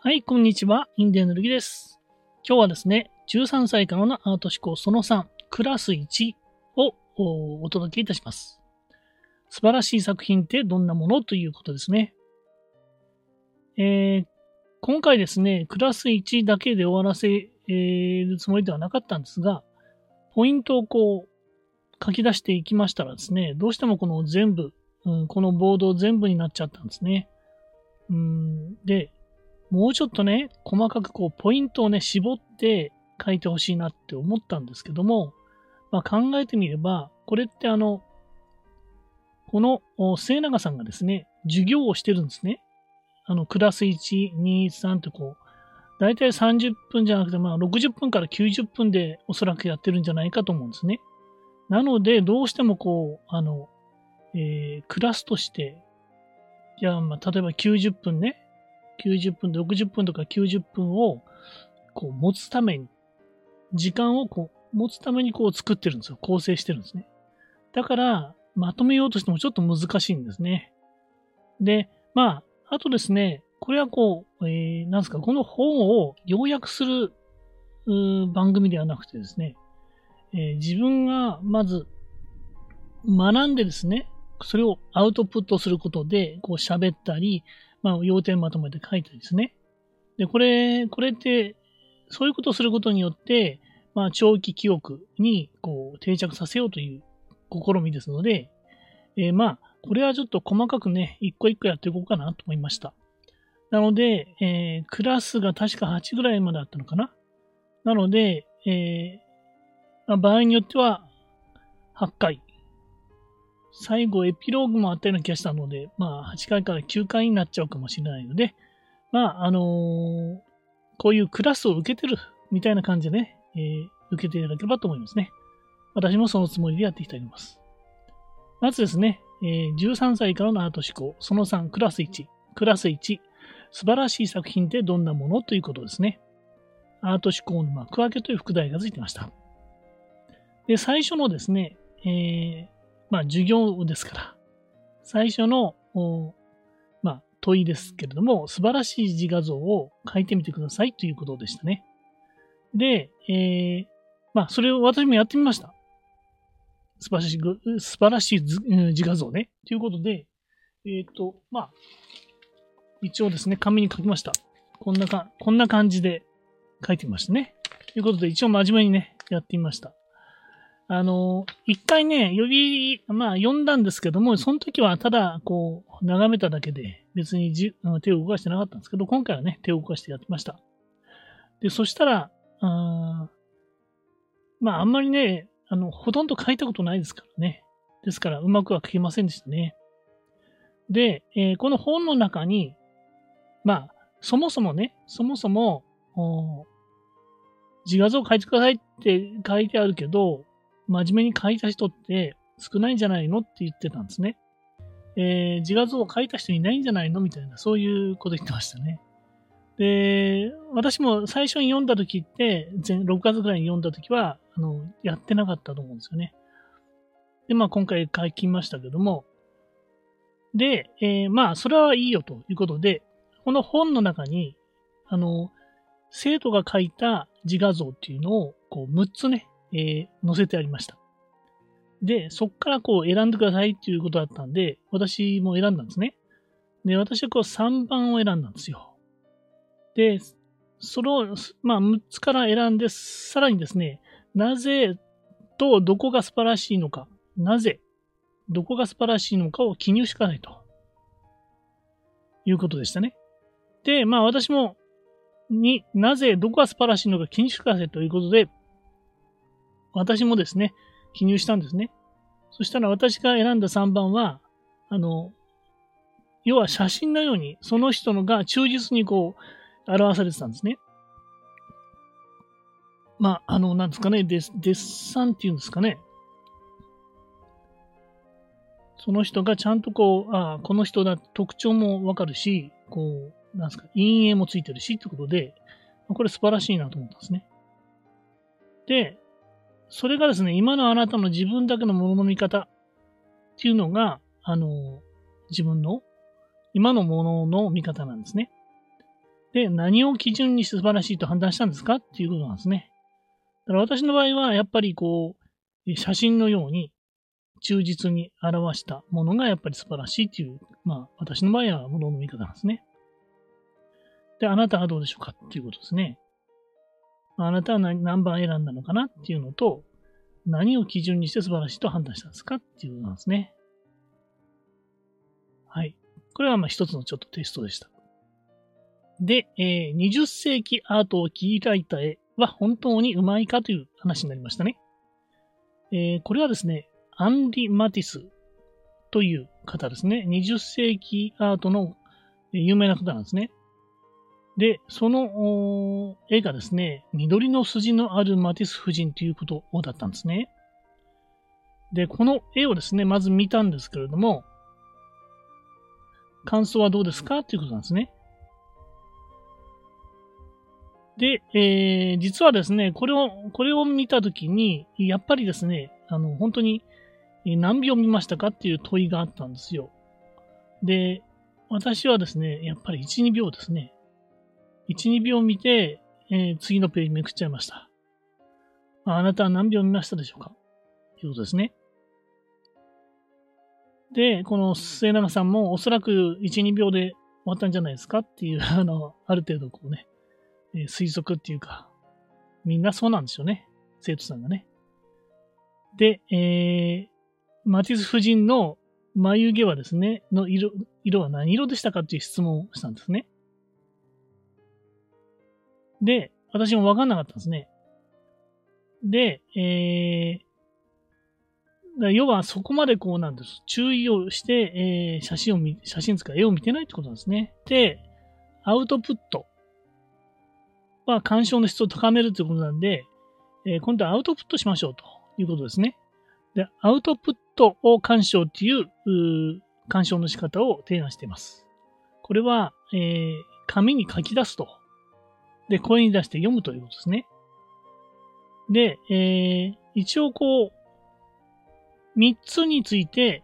はい、こんにちは。インディアンのルギです。今日はですね、13歳からのアート思考その3、クラス1をおお届けいたします。素晴らしい作品ってどんなものということですね。えー今回ですね、クラス1だけで終わらせるつもりではなかったんですが、ポイントをこう書き出していきましたらですね、どうしてもこの全部、うんこのボード全部になっちゃったんですね。うんで、もうちょっとね、細かくこう、ポイントをね、絞って書いてほしいなって思ったんですけども、まあ、考えてみれば、これってあの、この末永さんがですね、授業をしてるんですね。あの、クラス1、2、3ってこう、だいたい30分じゃなくて、まあ、60分から90分でおそらくやってるんじゃないかと思うんですね。なので、どうしてもこう、あの、えークラスとして、いや、まあ、例えば90分ね、90分60分とか90分をこう持つために、時間をこう持つためにこう作ってるんですよ。構成してるんですね。だから、まとめようとしてもちょっと難しいんですね。で、まあ、あとですね、これはこう、えー、なんですか、この本を要約する番組ではなくてですね、えー自分がまず学んでですね、それをアウトプットすることで、こう喋ったり、まあ、要点まとめて書いたりですね。で、これ、これって、そういうことをすることによって、まあ、長期記憶に、こう、定着させようという試みですので、えーまあ、これはちょっと細かくね、一個一個やっていこうかなと思いました。なので、えークラスが確か8ぐらいまであったのかな。なので、えーまあ、場合によっては、8回。最後エピローグもあったような気がしたので、まあ、8回から9回になっちゃうかもしれないので、まあ、あのーこういうクラスを受けてるみたいな感じでね、えー受けていただければと思いますね。私もそのつもりでやっていきたいと思います。まずですね、えー13歳からのアート思考、その3、クラス1、クラス1、素晴らしい作品ってどんなものということですね。アート思考の幕開けという副題がついてました。で、最初のですね、えーまあ、授業ですから、最初の、まあ、問いですけれども、素晴らしい自画像を描いてみてくださいということでしたね。で、えーまあ、それを私もやってみました。素晴らしい、素晴らしい自画像ね。ということで、えっ、と、まあ、一応ですね、紙に書きました。こんなか、こんな感じで書いてみましたね。ということで、一応真面目にね、やってみました。あの、一回ね、呼び、まあ、読んだんですけども、その時はただ、こう、眺めただけで、別にじ手を動かしてなかったんですけど、今回はね、手を動かしてやってました。で、そしたら、あーまあ、あんまりね、あの、ほとんど書いたことないですからね。ですから、うまくは書けませんでしたね。で、えーこの本の中に、まあ、そもそもね、そもそも、お自画像描いてくださいって書いてあるけど、真面目に描いた人って少ないんじゃないのって言ってたんですね。えー自画像を描いた人いないんじゃないのみたいな、そういうこと言ってましたね。で、私も最初に読んだ時って、前6月ぐらいに読んだ時は、あの、やってなかったと思うんですよね。で、まあ今回書きましたけども、で、えーまあそれはいいよということで、この本の中に、あの、生徒が書いた自画像っていうのを、こう、6つね、えー載せてありました。で、そっからこう選んでくださいっていうことだったんで、私も選んだんですね。で、私はこう3番を選んだんですよ。で、それを、まあ、6つから選んで、さらにですね、なぜとどこが素晴らしいのか、なぜ、どこが素晴らしいのかを記入してくださいと。いうことでしたね。で、まあ私も、になぜ、どこが素晴らしいのか記入してくださいということで、私もですね、記入したんですね。そしたら私が選んだ3番は、あの、要は写真のように、その人のが忠実にこう、表されてたんですね。まあ、あの、なんですかね、デッデッサンっていうんですかね。その人がちゃんとこう、ああ、この人だ、特徴もわかるし、こう、なんですか、陰影もついてるし、ってことで、これ素晴らしいなと思ったんですね。で、それがですね、今のあなたの自分だけのものの見方っていうのが、あの、自分の今のものの見方なんですね。で、何を基準にして素晴らしいと判断したんですかっていうことなんですね。だから私の場合は、やっぱりこう、写真のように忠実に表したものがやっぱり素晴らしいっていう、まあ私の場合はものの見方なんですね。で、あなたはどうでしょうかっていうことですね。あなたは何番選んだのかなっていうのと、何を基準にして素晴らしいと判断したんですかっていうことなんですね。はい。これはまあ一つのちょっとテストでした。で、えー、20世紀アートを切り開いた絵は本当にうまいかという話になりましたね。えー、これはですね、アンリ・マティスという方ですね。20世紀アートの有名な方なんですね。で、その絵がですね、緑の筋のあるマティス夫人ということだったんですね。で、この絵をですね、まず見たんですけれども、感想はどうですかということなんですね。で、えー、実はですね、これを、これを見たときに、やっぱりですね、あの、本当に何秒見ましたかっていう問いがあったんですよ。で、私はですね、やっぱり1、2秒ですね。1、2秒見て、えー、次のページめくっちゃいました。あなたは何秒見ましたでしょうか？ということですね。で、この末永さんもおそらく1、2秒で終わったんじゃないですか？っていう、あの、ある程度こうね、えー、推測っていうか、みんなそうなんですよね。生徒さんがね。で、えー、マティス夫人の眉毛はですね、の色、色は何色でしたかっていう質問をしたんですね。で、私もわかんなかったんですね。で、えー、要はそこまでこうなんです。注意をして、えー、写真を見、写真つか絵を見てないってことなんですね。で、アウトプットは鑑賞の質を高めるということなんで、えー、今度はアウトプットしましょうということですね。で、アウトプットを鑑賞っていうう鑑賞の仕方を提案しています。これは、えー、紙に書き出すと。で、声に出して読むということですね。で、えー、一応こう、三つについて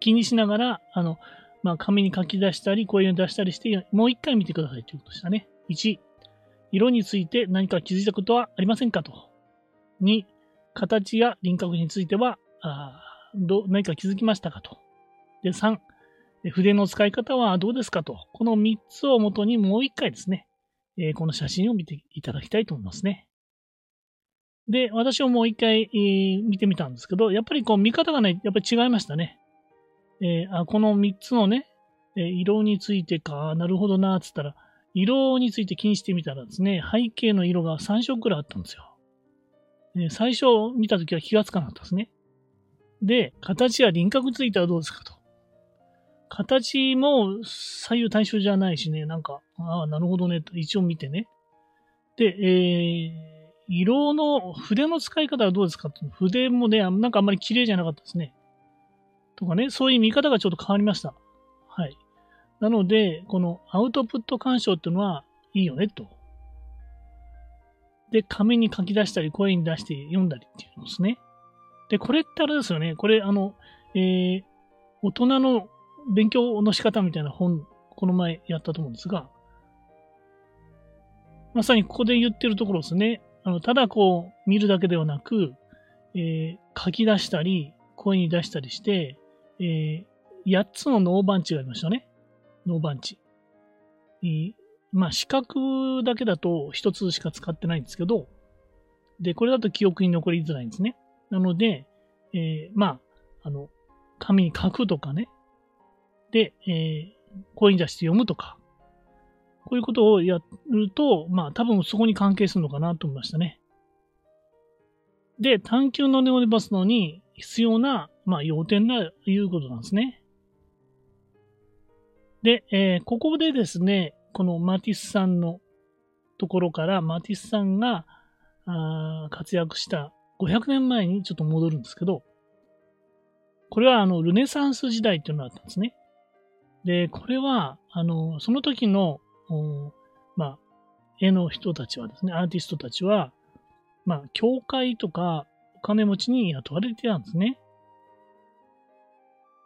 気にしながら、あの、まあ、紙に書き出したり、声に出したりして、もう一回見てくださいということでしたね。1、色について何か気づいたことはありませんかと。2、形や輪郭については、あど何か気づきましたかと。で、3、筆の使い方はどうですかと。この3つをもとにもう一回ですね、えー、この写真を見ていただきたいと思いますね。で、私ももう一回、えー、見てみたんですけど、やっぱりこう見方がね、やっぱり違いましたね。えー、あこの3つのね、え色についてか、なるほどな、つったら、色について気にしてみたらですね、背景の色が3色くらいあったんですよ。え最初見たときは気がつかなかったですね。で、形や輪郭についてはどうですかと。形も左右対称じゃないしね、なんか、ああ、なるほどね、と一応見てね。で、えー、色の、筆の使い方はどうですか筆もね、なんかあんまり綺麗じゃなかったですね。とかね、そういう見方がちょっと変わりました。はい。なので、このアウトプット干渉っていうのはいいよね、と。で、紙に書き出したり、声に出して読んだりっていうのですね。で、これってあれですよね。これ、あの、えー、大人の勉強の仕方みたいな本、この前やったと思うんですが、まさにここで言ってるところですね。あの、ただこう、見るだけではなく、えー、書き出したり、声に出したりして、えー、8つのノーバンチがありましたね。ノーバンチ。えー、まあ、視覚だけだと1つしか使ってないんですけど、で、これだと記憶に残りづらいんですね。なので、えー、まあ、あの、紙に書くとかね。で、えー、声に出して読むとか。こういうことをやると、まあ、多分そこに関係するのかなと思いましたね。で、探求の根を伸ばすのに必要な、まあ、要点だということなんですね。で、えー、ここでですね、このマティスさんのところからマティスさんがあ活躍した500年前にちょっと戻るんですけど、これはあのルネサンス時代っていうのがあったんですね。で、これは、あの、その時の、まあ、絵の人たちはですね、アーティストたちは、まあ、教会とかお金持ちに雇われてたんですね。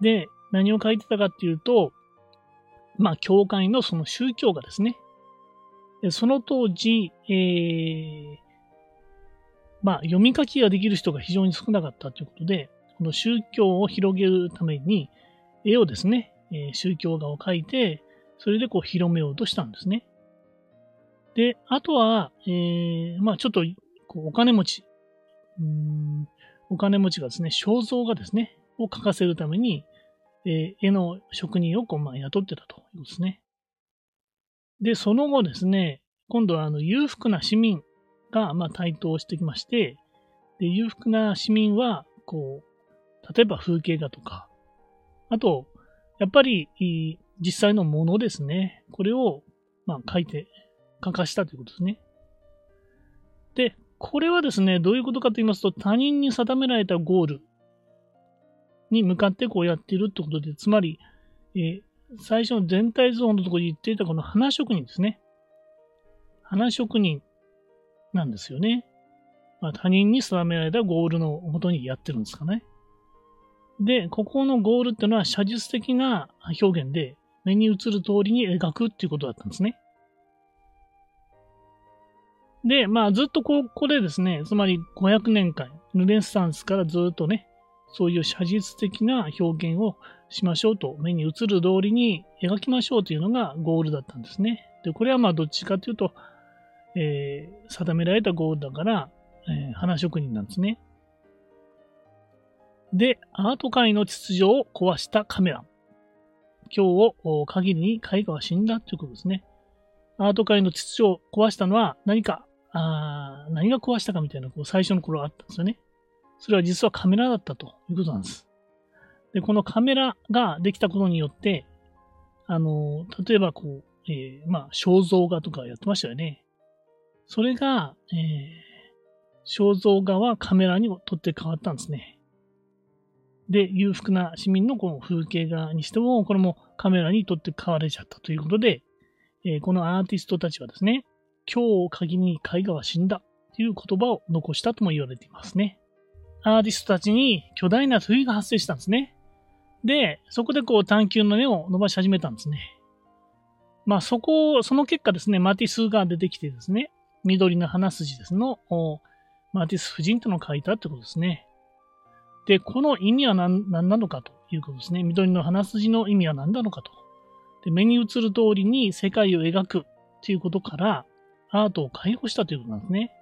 で、何を書いてたかっていうと、まあ、教会のその宗教がですね、でその当時、えー、まあ、読み書きができる人が非常に少なかったということで、この宗教を広げるために、絵をですね、えー、宗教画を描いて、それでこう広めようとしたんですね。で、あとは、えー、まあちょっとこうお金持ち、うんお金持ちがですね、肖像画ですね、を描かせるために、えー、絵の職人をこう、まあ、雇ってたということですね。で、その後ですね、今度はあの裕福な市民が、まあ、台頭してきまして、で、裕福な市民は、こう、例えば風景画とか、あと、やっぱり、実際のものですね。これを、まあ、書いて、書かしたということですね。で、これはですね、どういうことかと言いますと、他人に定められたゴールに向かってこうやっているってことで、つまり、えー、最初の全体像のところに言っていたこの花職人ですね。花職人なんですよね。まあ、他人に定められたゴールのもとにやってるんですかね。で、ここのゴールっていうのは写実的な表現で目に映る通りに描くっていうことだったんですね。で、まあずっとここでですね、つまり500年間、ルネサンスからずっとね、そういう写実的な表現をしましょうと、目に映る通りに描きましょうというのがゴールだったんですね。で、これはまあどっちかというと、えー、定められたゴールだから、えー、花職人なんですね。で、アート界の秩序を壊したカメラ。今日を限りに絵画は死んだということですね。アート界の秩序を壊したのは何か、あ何が壊したかみたいなこう最初の頃あったんですよね。それは実はカメラだったということなんです。で、このカメラができたことによって、あの、例えばこう、えー、まあ、肖像画とかやってましたよね。それが、えー、肖像画はカメラにとって変わったんですね。で、裕福な市民のこの風景画にしても、これもカメラにとって変われちゃったということで、えー、このアーティストたちはですね、今日を限りに絵画は死んだという言葉を残したとも言われていますね。アーティストたちに巨大な冬が発生したんですね。で、そこでこう探求の根を伸ばし始めたんですね。まあそこ、その結果ですね、マティスが出てきてですね、緑の花筋ですの、マティス夫人との書いたってことですね。で、この意味は何何なのかということですね。緑の花筋の意味は何なのかと。で目に映る通りに世界を描くということから、アートを解放したということなんですね。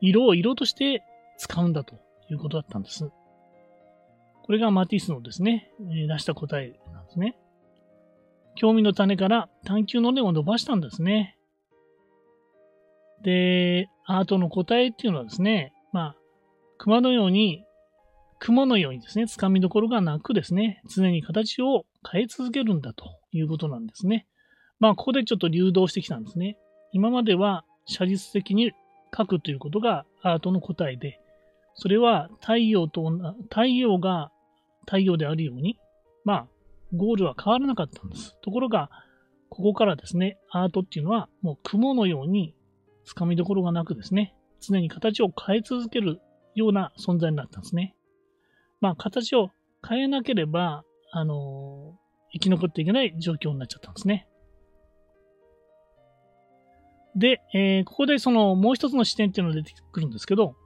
色を色として使うんだということだったんです。これがマティスのですね、出した答えなんですね。興味の種から探求の根を伸ばしたんですね。で、アートの答えっていうのはですね、まあ、熊のように雲のようにですね、つかみどころがなくですね、常に形を変え続けるんだということなんですね。まあ、ここでちょっと流動してきたんですね。今までは写実的に描くということがアートの答えで、それは太陽と、太陽が太陽であるように、まあ、ゴールは変わらなかったんです。ところが、ここからですね、アートっていうのはもう雲のようにつかみどころがなくですね、常に形を変え続けるような存在になったんですね。まあ、形を変えなければ、あの生き残っていけない状況になっちゃったんですね。で、えー、ここでそのもう一つの視点っていうのが出てくるんですけど、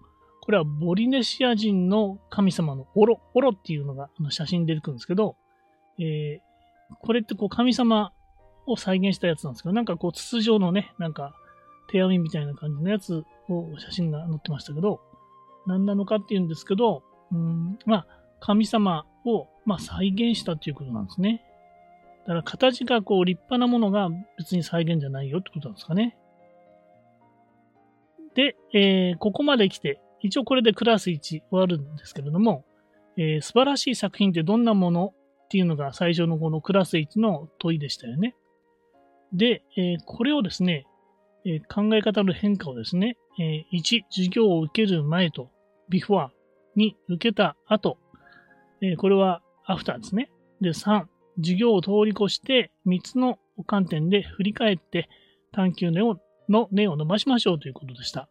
これはボリネシア人の神様のオロ、オロっていうのがあの写真に出てくるんですけど、えー、これってこう神様を再現したやつなんですけど、なんかこう筒状のね、なんか手編みみたいな感じのやつを写真が載ってましたけど、何なのかっていうんですけど、うん、まあ、神様を、まあ、再現したということなんですね。だから形がこう立派なものが別に再現じゃないよってことなんですかね。で、えー、ここまで来て、一応これでクラス1終わるんですけれども、えー、素晴らしい作品ってどんなものっていうのが最初のこのクラス1の問いでしたよね。で、えー、これをですね、え考え方の変化をですね、え1、授業を受ける前と、ビフォア、2、受けた後、えー、これはアフターですね。で、3、授業を通り越して3つの観点で振り返って探求の根を伸ばしましょうということでした。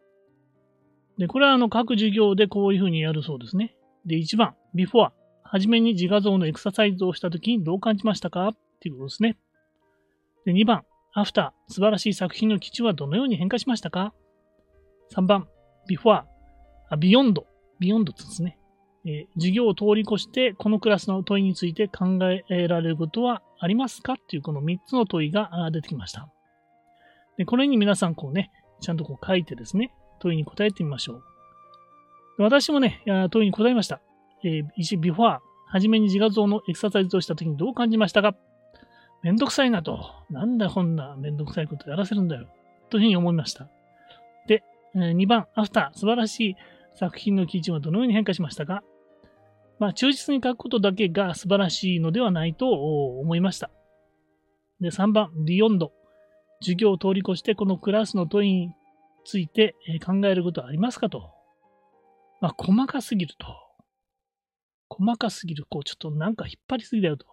で、これはあの各授業でこういうふうにやるそうですね。で、1番、before、はじめに自画像のエクササイズをしたときにどう感じましたか？っていうことですね。で2番、アフター、素晴らしい作品の基準はどのように変化しましたか ?3 番、 before、あ beyond、beyond ですね。え、授業を通り越して、このクラスの問いについて考えられることはありますか？っていうこの3つの問いが出てきました。で、これに皆さんこうね、ちゃんとこう書いてですね、問いに答えてみましょう。私もね、問いに答えました。えー、ビフォー、はじめに自画像のエクササイズをしたときにどう感じましたか？めんどくさいなと。なんだこんなめんどくさいことやらせるんだよ。というふうに思いました。で、2番、アフター、素晴らしい作品の基準はどのように変化しましたか？まあ、忠実に書くことだけが素晴らしいのではないと思いました。で、3番、ビヨンド。授業を通り越してこのクラスの問いについて考えることはありますかと。まあ、細かすぎると。細かすぎる。こう、ちょっとなんか引っ張りすぎだよと。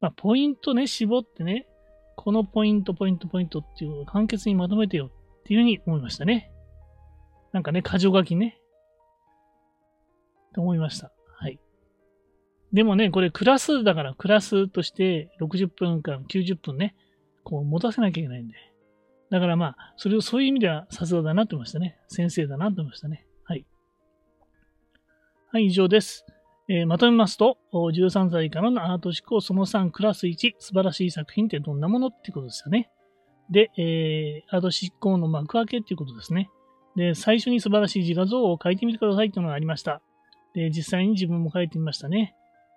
まあ、ポイントね、絞ってね、このポイント、ポイント、ポイントっていう簡潔にまとめてよっていうふうに思いましたね。なんかね、箇条書きね。と思いました。はい。でもね、これクラスだからクラスとして60分間、90分ね、こう持たせなきゃいけないんで。だからまあ、それをそういう意味ではさすがだなと思いましたね。先生だなと思いましたね。はい。はい、以上です。えー、まとめますと、13歳からのアート思考その3クラス1、素晴らしい作品ってどんなものっていうことですよね。で、えー、アート思考の幕開けっていうことですね。で、最初に素晴らしい自画像を描いてみてくださいっていうのがありました。で、実際に自分も描いてみましたね。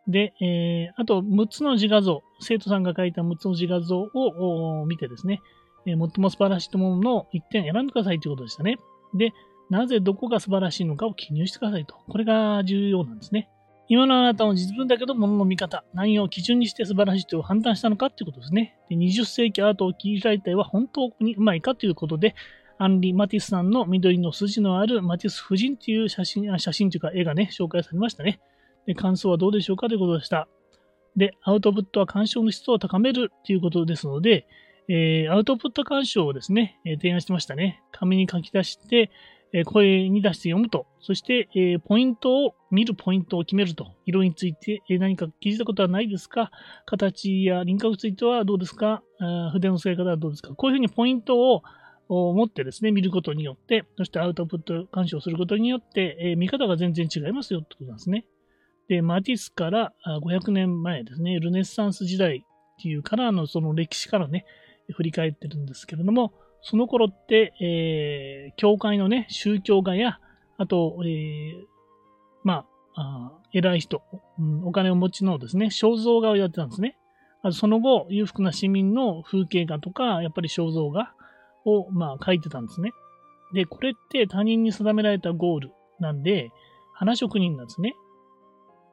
で、えー、あと6つの自画像、生徒さんが描いた6つの自画像を見てですね、えー、最も素晴らしいと思うのを1点選んでくださいということでしたね。で、なぜどこが素晴らしいのかを記入してくださいと。これが重要なんですね。今のあなたの実分だけど、物の見方、何を基準にして素晴らしいと判断したのかということですね。で20世紀アートを切り開いた絵は本当にうまいかということで、アンリ・マティスさんの緑の筋のあるマティス夫人という写真、あ写真というか絵がね、紹介されましたね。で、感想はどうでしょうかということでした。で、アウトプットは鑑賞の質を高めるということですので、えー、アウトプット鑑賞をですね、えー、提案してましたね。紙に書き出して、え声に出して読むと、そして、えポイントを、見るポイントを決めると、色について、え何か気づいたことはないですか？形や輪郭についてはどうですか？筆の使い方はどうですか？こういうふうにポイントをを持ってですね、見ることによって、そしてアウトプット干渉することによって、え見方が全然違いますよってことなんですね。で、マティスから500年前ですね、ルネッサンス時代っていうからのその歴史からね、振り返ってるんですけれども、その頃って、えー、教会のね、宗教画や、あと、えー、まあ、あ偉い人、うん、お金を持ちのですね、肖像画をやってたんですね。その後、裕福な市民の風景画とか、やっぱり肖像画を、まあ、描いてたんですね。で、これって他人に定められたゴールなんで、花職人なんですね。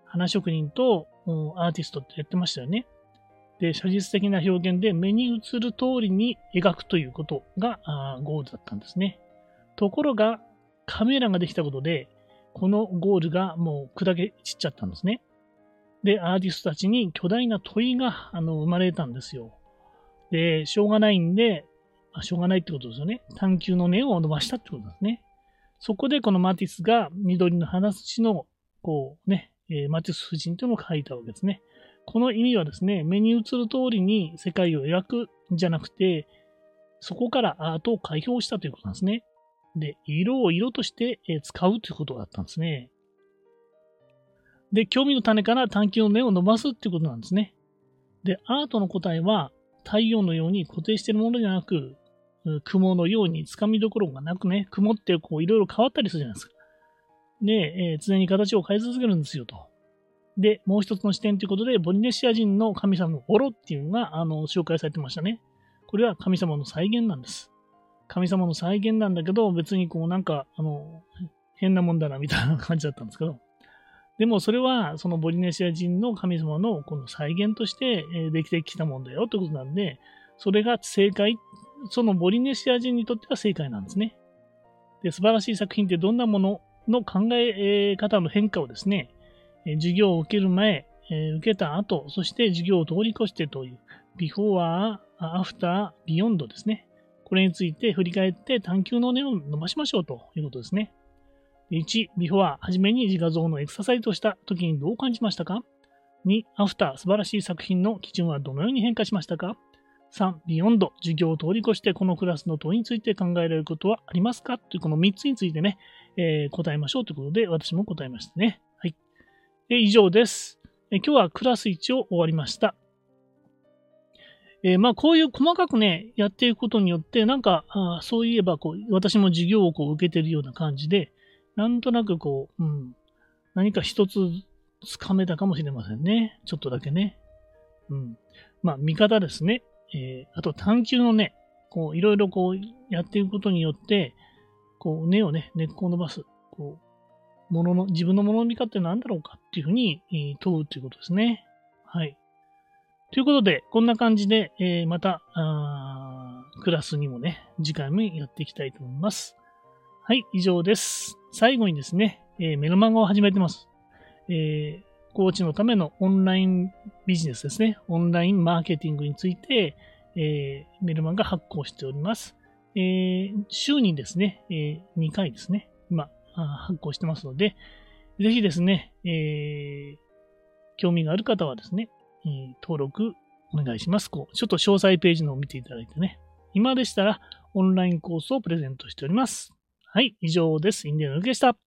花職人とアーティストってやってましたよね。で、写実的な表現で目に映る通りに描くということがゴールだったんですね。ところが、カメラができたことで、このゴールがもう砕け散っちゃったんですね。で、アーティストたちに巨大な問いがあの生まれたんですよ。で、しょうがないんで、しょうがないってことですよね。探求の根を伸ばしたってことですね。そこでこのマティスが緑の花土の、こうね、えー、マティス夫人というのを書いたわけですね。この意味はですね、目に映る通りに世界を描くんじゃなくて、そこからアートを解放したということなんですね。で、色を色として使うということだったんですね。で、興味の種から探求の根を伸ばすっていうことなんですね。で、アートの答えは太陽のように固定しているものじゃなく、雲のように掴みどころがなくね、雲ってこういろいろ変わったりするじゃないですか。で、えー、常に形を変え続けるんですよと。で、もう一つの視点ということで、ボリネシア人の神様のオロっていうのが、あの、紹介されてましたね。これは神様の再現なんです。神様の再現なんだけど、別にこうなんか、あの、変なもんだなみたいな感じだったんですけど。でもそれは、そのポリネシア人の神様のこの再現としてできてきたもんだよということなんで、それが正解、そのポリネシア人にとっては正解なんですね。で、素晴らしい作品ってどんなものの考え方の変化をですね、授業を受ける前、受けた後、そして授業を通り越してという、 before、after、beyond ですね。これについて振り返って探求の根を伸ばしましょうということですね。1、 before、はじめに自画像のエクササイズをした時にどう感じましたか ?2、アフター、素晴らしい作品の基準はどのように変化しましたか？3、 beyond、授業を通り越してこのクラスの問いについて考えられることはありますか？というこの3つについてね、えー、答えましょうということで、私も答えましたね。はい。え以上です、え今日はクラス1を終わりました。えー、まあ、こういう細かくね、やっていくことによって、なんか、あそういえば、こう、私も授業をこう受けてるような感じで、なんとなくこう、うん、何か一つつかめたかもしれませんね。ちょっとだけね。うん。まあ、見方ですね。えー、あと探求のね、こう、いろいろこう、やっていくことによって、こう、根をね、根っこを伸ばす。こう、ものの、自分のものの見方って何だろうかっていうふうに、えー、問うということですね。はい。ということで、こんな感じで、えー、またクラスにもね、次回もやっていきたいと思います。はい、以上です。最後にですね、えー、メルマガを始めてます。えー、コーチのためのオンラインビジネスですね。オンラインマーケティングについて、えー、メルマガ発行しております。えー、週にですね、えー、2回ですね、今、発行してますので、ぜひですね、えー、興味がある方はですね、えー、登録お願いします。こう、ちょっと詳細ページのを見ていただいてね。今でしたら、オンラインコースをプレゼントしております。はい、以上です。インディアの抜けでした。